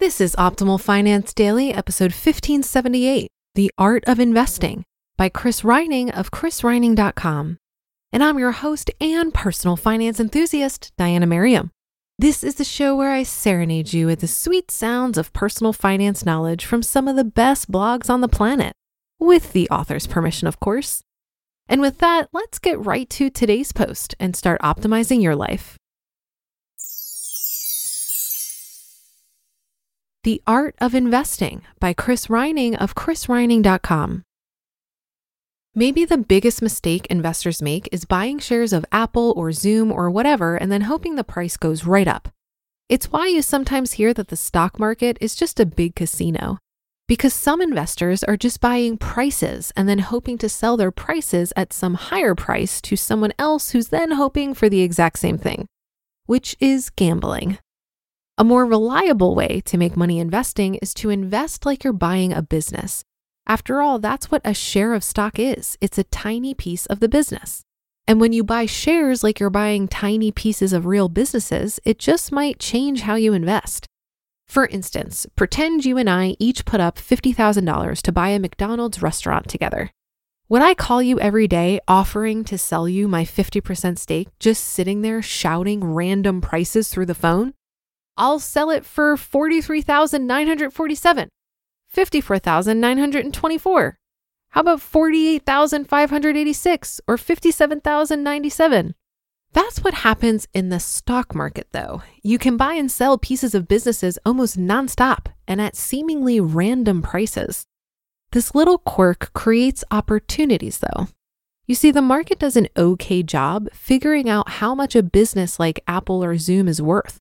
This is Optimal Finance Daily, episode 1578 The Art of Investing by Chris Reining of chrisreining.com. And I'm your host and personal finance enthusiast, Diania Merriam. This is the show where I serenade you with the sweet sounds of personal finance knowledge from some of the best blogs on the planet, with the author's permission, of course. And with that, let's get right to today's post and start optimizing your life. The Art of Investing by Chris Reining of chrisreining.com. Maybe the biggest mistake investors make is buying shares of Apple or Zoom or whatever and then hoping the price goes right up. It's why you sometimes hear that the stock market is just a big casino. Because some investors are just buying prices and then hoping to sell their prices at some higher price to someone else who's then hoping for the exact same thing, which is gambling. A more reliable way to make money investing is to invest like you're buying a business. After all, that's what a share of stock is it's a tiny piece of the business. And when you buy shares like you're buying tiny pieces of real businesses, it just might change how you invest. For instance, pretend you and I each put up $50,000 to buy a McDonald's restaurant together. Would I call you every day offering to sell you my 50% stake just sitting there shouting random prices through the phone? I'll sell it for 43,947, 54,924. How about 48,586 or 57,097? That's what happens in the stock market, though. You can buy and sell pieces of businesses almost nonstop and at seemingly random prices. This little quirk creates opportunities, though. You see, the market does an okay job figuring out how much a business like Apple or Zoom is worth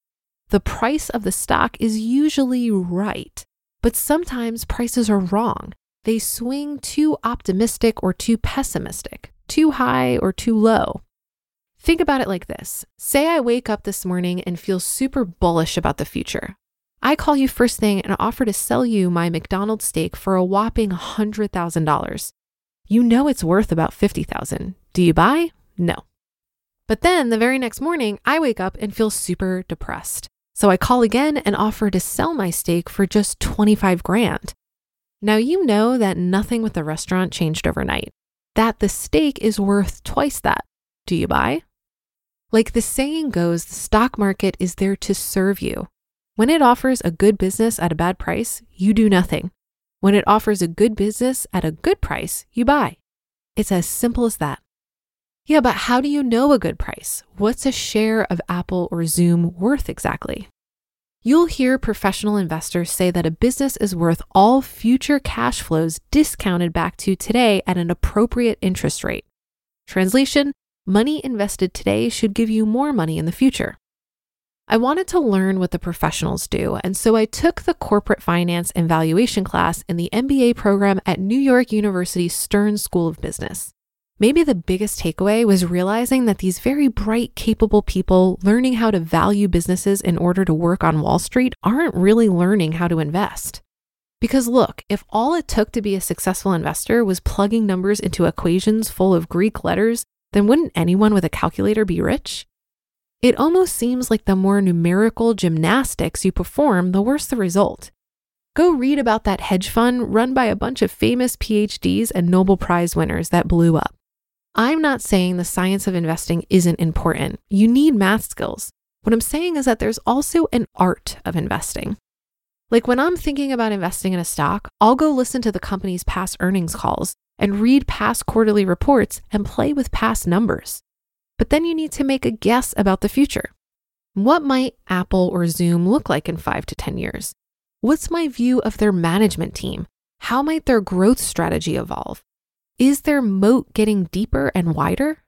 the price of the stock is usually right, but sometimes prices are wrong. They swing too optimistic or too pessimistic, too high or too low. Think about it like this Say I wake up this morning and feel super bullish about the future. I call you first thing and offer to sell you my McDonald's stake for a whopping $100,000. You know it's worth about 50,000. Do you buy? No. But then the very next morning, I wake up and feel super depressed. So I call again and offer to sell my stake for just 25 grand. Now you know that nothing with the restaurant changed overnight, that the stake is worth twice that. Do you buy? Like the saying goes, the stock market is there to serve you. When it offers a good business at a bad price, you do nothing. When it offers a good business at a good price, you buy. It's as simple as that. Yeah, but how do you know a good price? What's a share of Apple or Zoom worth exactly? You'll hear professional investors say that a business is worth all future cash flows discounted back to today at an appropriate interest rate. Translation Money invested today should give you more money in the future. I wanted to learn what the professionals do, and so I took the corporate finance and valuation class in the MBA program at New York University Stern School of Business. Maybe the biggest takeaway was realizing that these very bright, capable people learning how to value businesses in order to work on Wall Street aren't really learning how to invest. Because look, if all it took to be a successful investor was plugging numbers into equations full of Greek letters, then wouldn't anyone with a calculator be rich? It almost seems like the more numerical gymnastics you perform, the worse the result. Go read about that hedge fund run by a bunch of famous PhDs and Nobel Prize winners that blew up. I'm not saying the science of investing isn't important. You need math skills. What I'm saying is that there's also an art of investing. Like when I'm thinking about investing in a stock, I'll go listen to the company's past earnings calls and read past quarterly reports and play with past numbers. But then you need to make a guess about the future. What might Apple or Zoom look like in five to 10 years? What's my view of their management team? How might their growth strategy evolve? Is their moat getting deeper and wider?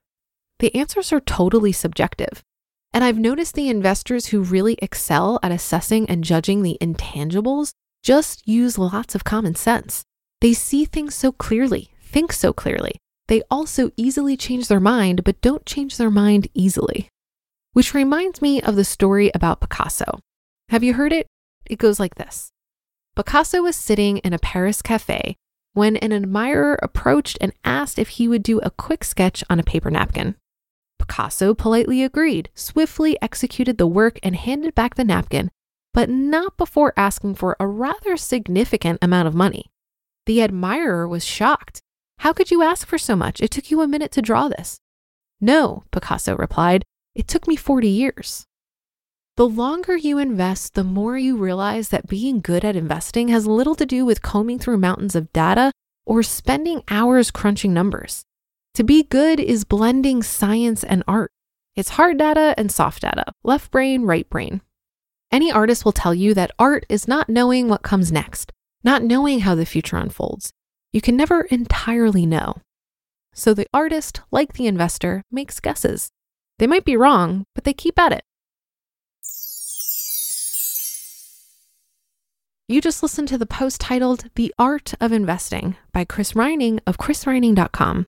The answers are totally subjective. And I've noticed the investors who really excel at assessing and judging the intangibles just use lots of common sense. They see things so clearly, think so clearly. They also easily change their mind, but don't change their mind easily. Which reminds me of the story about Picasso. Have you heard it? It goes like this Picasso was sitting in a Paris cafe when an admirer approached and asked if he would do a quick sketch on a paper napkin. Picasso politely agreed, swiftly executed the work, and handed back the napkin, but not before asking for a rather significant amount of money. The admirer was shocked. How could you ask for so much? It took you a minute to draw this. No, Picasso replied, it took me 40 years. The longer you invest, the more you realize that being good at investing has little to do with combing through mountains of data or spending hours crunching numbers. To be good is blending science and art. It's hard data and soft data, left brain, right brain. Any artist will tell you that art is not knowing what comes next, not knowing how the future unfolds. You can never entirely know. So the artist, like the investor, makes guesses. They might be wrong, but they keep at it. You just listened to the post titled The Art of Investing by Chris Reining of chrisreining.com.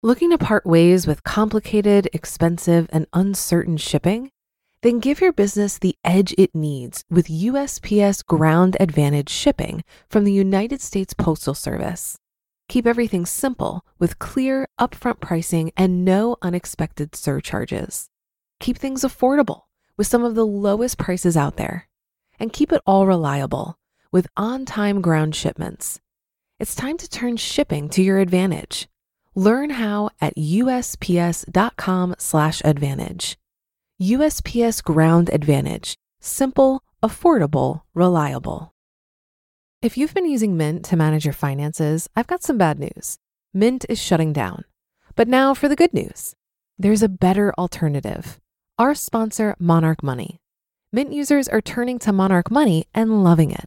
Looking to part ways with complicated, expensive, and uncertain shipping? Then give your business the edge it needs with USPS Ground Advantage shipping from the United States Postal Service. Keep everything simple with clear, upfront pricing and no unexpected surcharges. Keep things affordable with some of the lowest prices out there. And keep it all reliable with on time ground shipments. It's time to turn shipping to your advantage. Learn how at usps.com/advantage. USPS Ground Advantage: simple, affordable, reliable. If you've been using Mint to manage your finances, I've got some bad news. Mint is shutting down. But now for the good news. There's a better alternative. Our sponsor, Monarch Money. Mint users are turning to Monarch Money and loving it.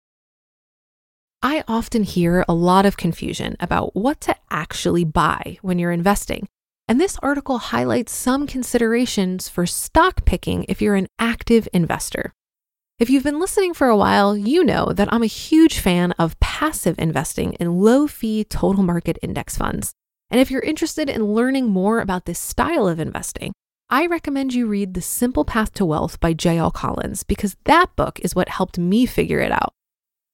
I often hear a lot of confusion about what to actually buy when you're investing. And this article highlights some considerations for stock picking if you're an active investor. If you've been listening for a while, you know that I'm a huge fan of passive investing in low fee total market index funds. And if you're interested in learning more about this style of investing, I recommend you read The Simple Path to Wealth by J.L. Collins because that book is what helped me figure it out.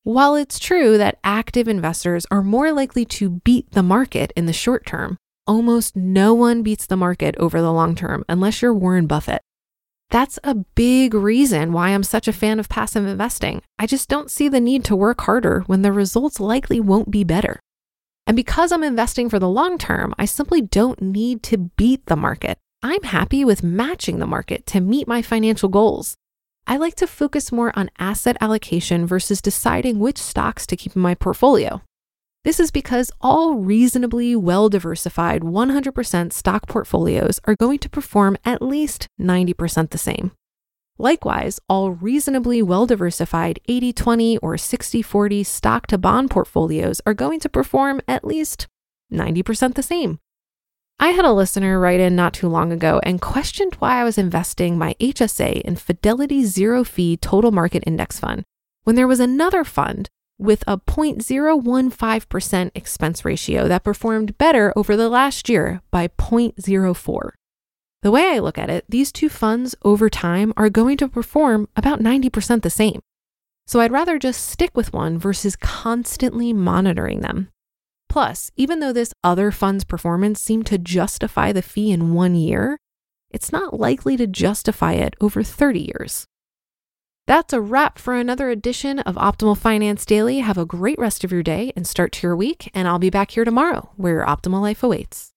While it's true that active investors are more likely to beat the market in the short term, almost no one beats the market over the long term unless you're Warren Buffett. That's a big reason why I'm such a fan of passive investing. I just don't see the need to work harder when the results likely won't be better. And because I'm investing for the long term, I simply don't need to beat the market. I'm happy with matching the market to meet my financial goals. I like to focus more on asset allocation versus deciding which stocks to keep in my portfolio. This is because all reasonably well diversified 100% stock portfolios are going to perform at least 90% the same. Likewise, all reasonably well diversified 80 20 or 60 40 stock to bond portfolios are going to perform at least 90% the same. I had a listener write in not too long ago and questioned why I was investing my HSA in Fidelity Zero Fee Total Market Index Fund when there was another fund with a 0.015% expense ratio that performed better over the last year by 0.04. The way I look at it, these two funds over time are going to perform about 90% the same. So I'd rather just stick with one versus constantly monitoring them. Plus, even though this other fund's performance seemed to justify the fee in one year, it's not likely to justify it over 30 years. That's a wrap for another edition of Optimal Finance Daily. Have a great rest of your day and start to your week, and I'll be back here tomorrow where your optimal life awaits.